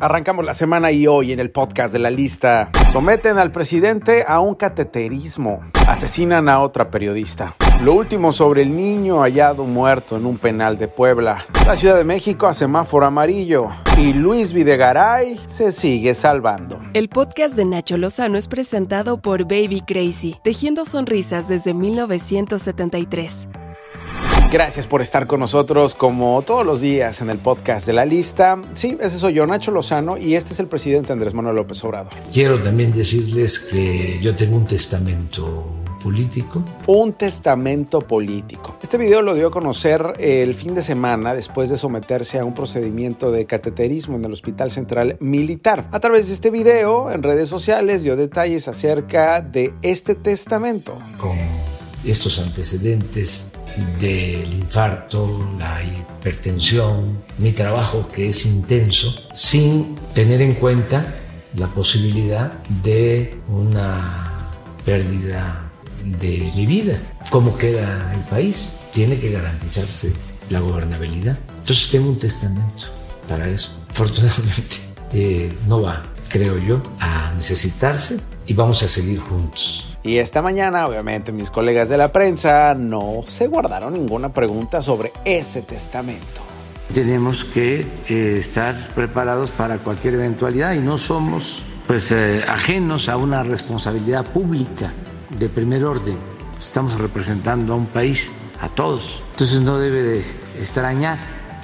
Arrancamos la semana y hoy en el podcast de la lista someten al presidente a un cateterismo, asesinan a otra periodista. Lo último sobre el niño hallado muerto en un penal de Puebla. La Ciudad de México a semáforo amarillo y Luis Videgaray se sigue salvando. El podcast de Nacho Lozano es presentado por Baby Crazy, tejiendo sonrisas desde 1973. Gracias por estar con nosotros como todos los días en el podcast de la lista. Sí, ese soy yo, Nacho Lozano, y este es el presidente Andrés Manuel López Obrador. Quiero también decirles que yo tengo un testamento político. Un testamento político. Este video lo dio a conocer el fin de semana después de someterse a un procedimiento de cateterismo en el Hospital Central Militar. A través de este video en redes sociales dio detalles acerca de este testamento. Con estos antecedentes del infarto, la hipertensión, mi trabajo que es intenso, sin tener en cuenta la posibilidad de una pérdida de mi vida. ¿Cómo queda el país? Tiene que garantizarse la gobernabilidad. Entonces tengo un testamento para eso. Afortunadamente eh, no va, creo yo, a necesitarse y vamos a seguir juntos. Y esta mañana, obviamente, mis colegas de la prensa no se guardaron ninguna pregunta sobre ese testamento. Tenemos que eh, estar preparados para cualquier eventualidad y no somos pues eh, ajenos a una responsabilidad pública de primer orden. Estamos representando a un país, a todos. Entonces no debe de extrañar.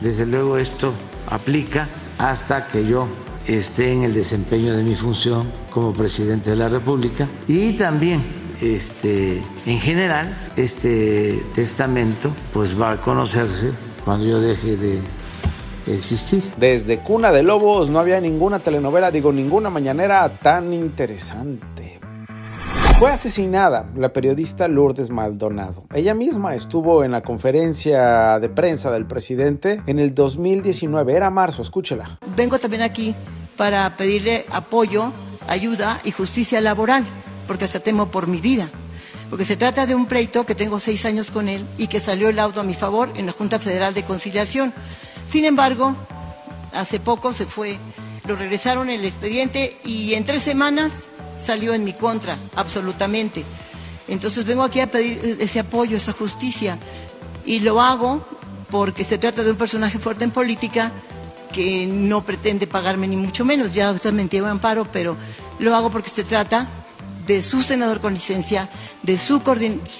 Desde luego esto aplica hasta que yo esté en el desempeño de mi función como presidente de la República y también este en general este testamento pues va a conocerse cuando yo deje de existir. Desde Cuna de Lobos no había ninguna telenovela, digo ninguna mañanera tan interesante. Fue asesinada la periodista Lourdes Maldonado. Ella misma estuvo en la conferencia de prensa del presidente en el 2019. Era marzo, escúchela. Vengo también aquí para pedirle apoyo, ayuda y justicia laboral, porque hasta temo por mi vida. Porque se trata de un pleito que tengo seis años con él y que salió el auto a mi favor en la Junta Federal de Conciliación. Sin embargo, hace poco se fue, lo regresaron el expediente y en tres semanas salió en mi contra, absolutamente. Entonces vengo aquí a pedir ese apoyo, esa justicia. Y lo hago porque se trata de un personaje fuerte en política que no pretende pagarme ni mucho menos, ya me entiende amparo, pero lo hago porque se trata de su senador con licencia, de su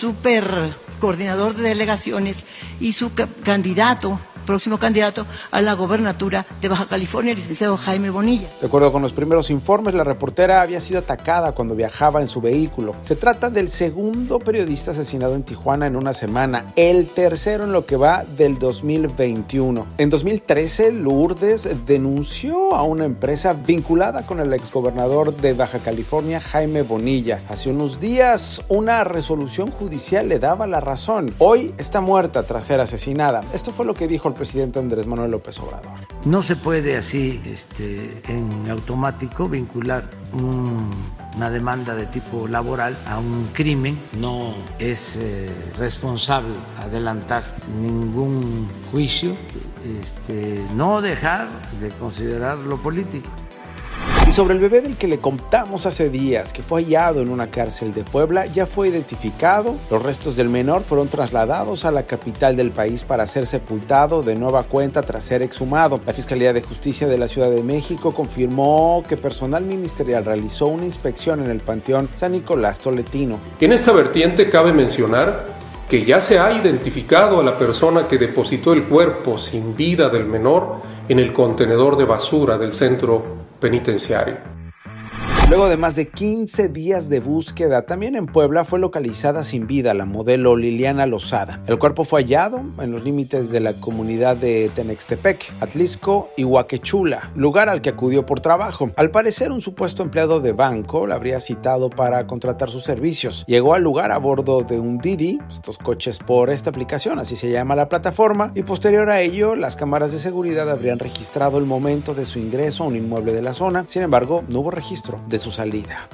super coordinador de delegaciones y su candidato próximo candidato a la gobernatura de Baja California, el licenciado Jaime Bonilla. De acuerdo con los primeros informes, la reportera había sido atacada cuando viajaba en su vehículo. Se trata del segundo periodista asesinado en Tijuana en una semana, el tercero en lo que va del 2021. En 2013, Lourdes denunció a una empresa vinculada con el exgobernador de Baja California, Jaime Bonilla. Hace unos días, una resolución judicial le daba la razón. Hoy está muerta tras ser asesinada. Esto fue lo que dijo el presidente Andrés Manuel López Obrador. No se puede así este, en automático vincular una demanda de tipo laboral a un crimen. No es eh, responsable adelantar ningún juicio, este, no dejar de considerar lo político. Y sobre el bebé del que le contamos hace días, que fue hallado en una cárcel de Puebla, ya fue identificado. Los restos del menor fueron trasladados a la capital del país para ser sepultado de nueva cuenta tras ser exhumado. La Fiscalía de Justicia de la Ciudad de México confirmó que personal ministerial realizó una inspección en el Panteón San Nicolás Toletino. En esta vertiente cabe mencionar que ya se ha identificado a la persona que depositó el cuerpo sin vida del menor en el contenedor de basura del centro penitenziario Luego de más de 15 días de búsqueda, también en Puebla fue localizada sin vida la modelo Liliana Lozada. El cuerpo fue hallado en los límites de la comunidad de Tenextepec, Atlisco y Huaquechula, lugar al que acudió por trabajo. Al parecer, un supuesto empleado de banco la habría citado para contratar sus servicios. Llegó al lugar a bordo de un Didi, estos coches por esta aplicación, así se llama la plataforma, y posterior a ello, las cámaras de seguridad habrían registrado el momento de su ingreso a un inmueble de la zona. Sin embargo, no hubo registro su salida.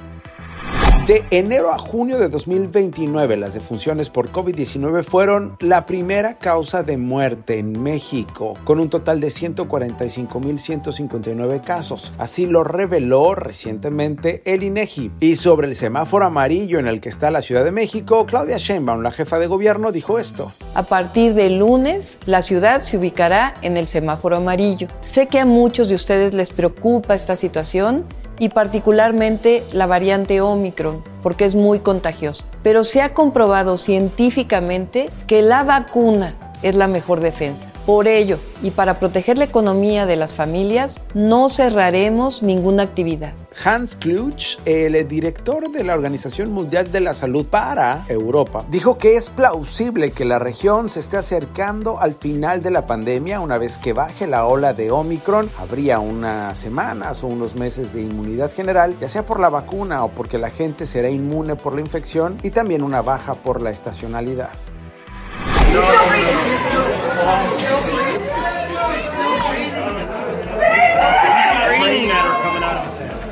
De enero a junio de 2029, las defunciones por COVID-19 fueron la primera causa de muerte en México, con un total de 145.159 casos. Así lo reveló recientemente el INEGI. Y sobre el semáforo amarillo en el que está la Ciudad de México, Claudia Sheinbaum, la jefa de gobierno, dijo esto. A partir del lunes, la ciudad se ubicará en el semáforo amarillo. Sé que a muchos de ustedes les preocupa esta situación y particularmente la variante Omicron, porque es muy contagiosa. Pero se ha comprobado científicamente que la vacuna es la mejor defensa. Por ello, y para proteger la economía de las familias, no cerraremos ninguna actividad. Hans Kluch, el director de la Organización Mundial de la Salud para Europa, dijo que es plausible que la región se esté acercando al final de la pandemia una vez que baje la ola de Omicron. Habría unas semanas o unos meses de inmunidad general, ya sea por la vacuna o porque la gente será inmune por la infección y también una baja por la estacionalidad.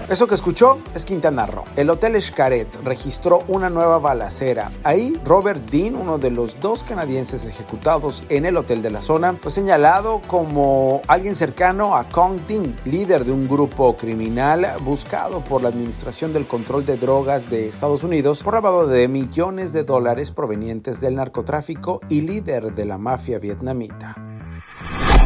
Eso que escuchó es Quintana Roo. El Hotel Xcaret registró una nueva balacera. Ahí, Robert Dean, uno de los dos canadienses ejecutados en el hotel de la zona, fue señalado como alguien cercano a Kong Dean, líder de un grupo criminal buscado por la Administración del Control de Drogas de Estados Unidos por lavado de millones de dólares provenientes del narcotráfico y líder de la mafia vietnamita.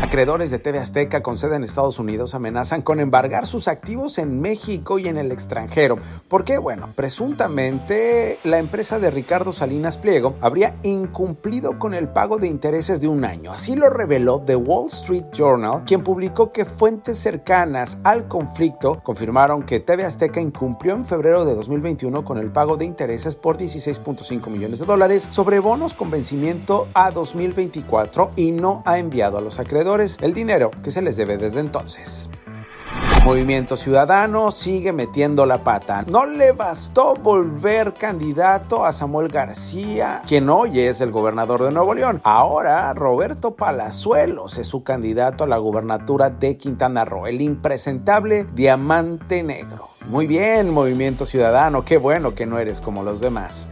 Acreedores de TV Azteca con sede en Estados Unidos amenazan con embargar sus activos en México y en el extranjero. ¿Por qué? Bueno, presuntamente la empresa de Ricardo Salinas Pliego habría incumplido con el pago de intereses de un año. Así lo reveló The Wall Street Journal, quien publicó que fuentes cercanas al conflicto confirmaron que TV Azteca incumplió en febrero de 2021 con el pago de intereses por 16.5 millones de dólares sobre bonos con vencimiento a 2024 y no ha enviado a los acreedores el dinero que se les debe desde entonces. Movimiento Ciudadano sigue metiendo la pata. No le bastó volver candidato a Samuel García, quien hoy es el gobernador de Nuevo León. Ahora Roberto Palazuelos es su candidato a la gubernatura de Quintana Roo, el impresentable diamante negro. Muy bien, Movimiento Ciudadano, qué bueno que no eres como los demás.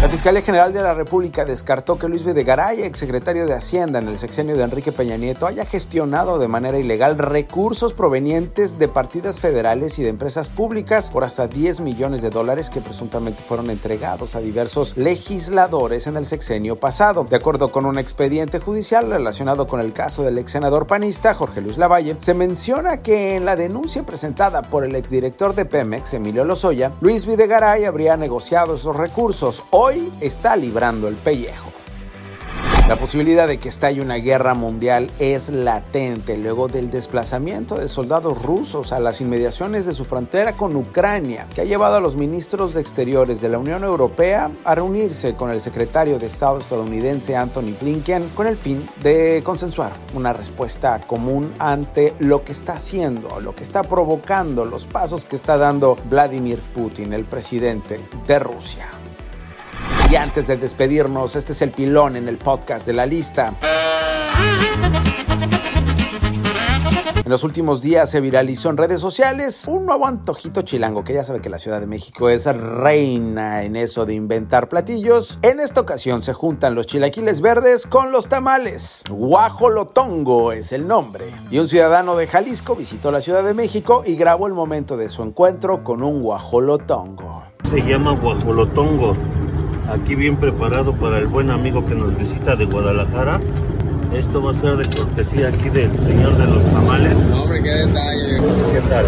La Fiscalía General de la República descartó que Luis Videgaray, exsecretario de Hacienda en el sexenio de Enrique Peña Nieto, haya gestionado de manera ilegal recursos provenientes de partidas federales y de empresas públicas por hasta 10 millones de dólares que presuntamente fueron entregados a diversos legisladores en el sexenio pasado. De acuerdo con un expediente judicial relacionado con el caso del ex senador panista Jorge Luis Lavalle, se menciona que en la denuncia presentada por el exdirector de Pemex, Emilio Lozoya, Luis Videgaray habría negociado esos recursos. Hoy está librando el pellejo. La posibilidad de que estalle una guerra mundial es latente luego del desplazamiento de soldados rusos a las inmediaciones de su frontera con Ucrania, que ha llevado a los ministros de Exteriores de la Unión Europea a reunirse con el secretario de Estado estadounidense Anthony Blinken con el fin de consensuar una respuesta común ante lo que está haciendo, lo que está provocando, los pasos que está dando Vladimir Putin, el presidente de Rusia. Y antes de despedirnos, este es el pilón en el podcast de la lista. En los últimos días se viralizó en redes sociales un nuevo antojito chilango, que ya sabe que la Ciudad de México es reina en eso de inventar platillos. En esta ocasión se juntan los chilaquiles verdes con los tamales. Guajolotongo es el nombre. Y un ciudadano de Jalisco visitó la Ciudad de México y grabó el momento de su encuentro con un guajolotongo. Se llama guajolotongo aquí bien preparado para el buen amigo que nos visita de Guadalajara. Esto va a ser de cortesía aquí del señor de los tamales. Hombre, qué detalle. ¿Qué tal?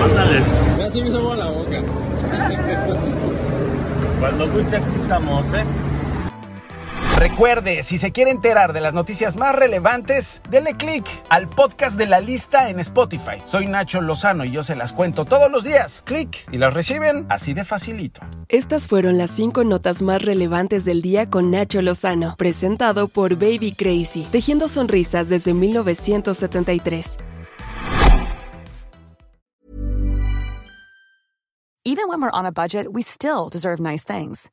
Mándales. Ya se me hizo la boca. Cuando guste aquí estamos, ¿eh? Recuerde, si se quiere enterar de las noticias más relevantes, denle click al podcast de la lista en Spotify. Soy Nacho Lozano y yo se las cuento todos los días. Clic y las reciben así de facilito. Estas fueron las cinco notas más relevantes del día con Nacho Lozano, presentado por Baby Crazy, tejiendo sonrisas desde 1973. Even when we're on a budget, we still deserve nice things.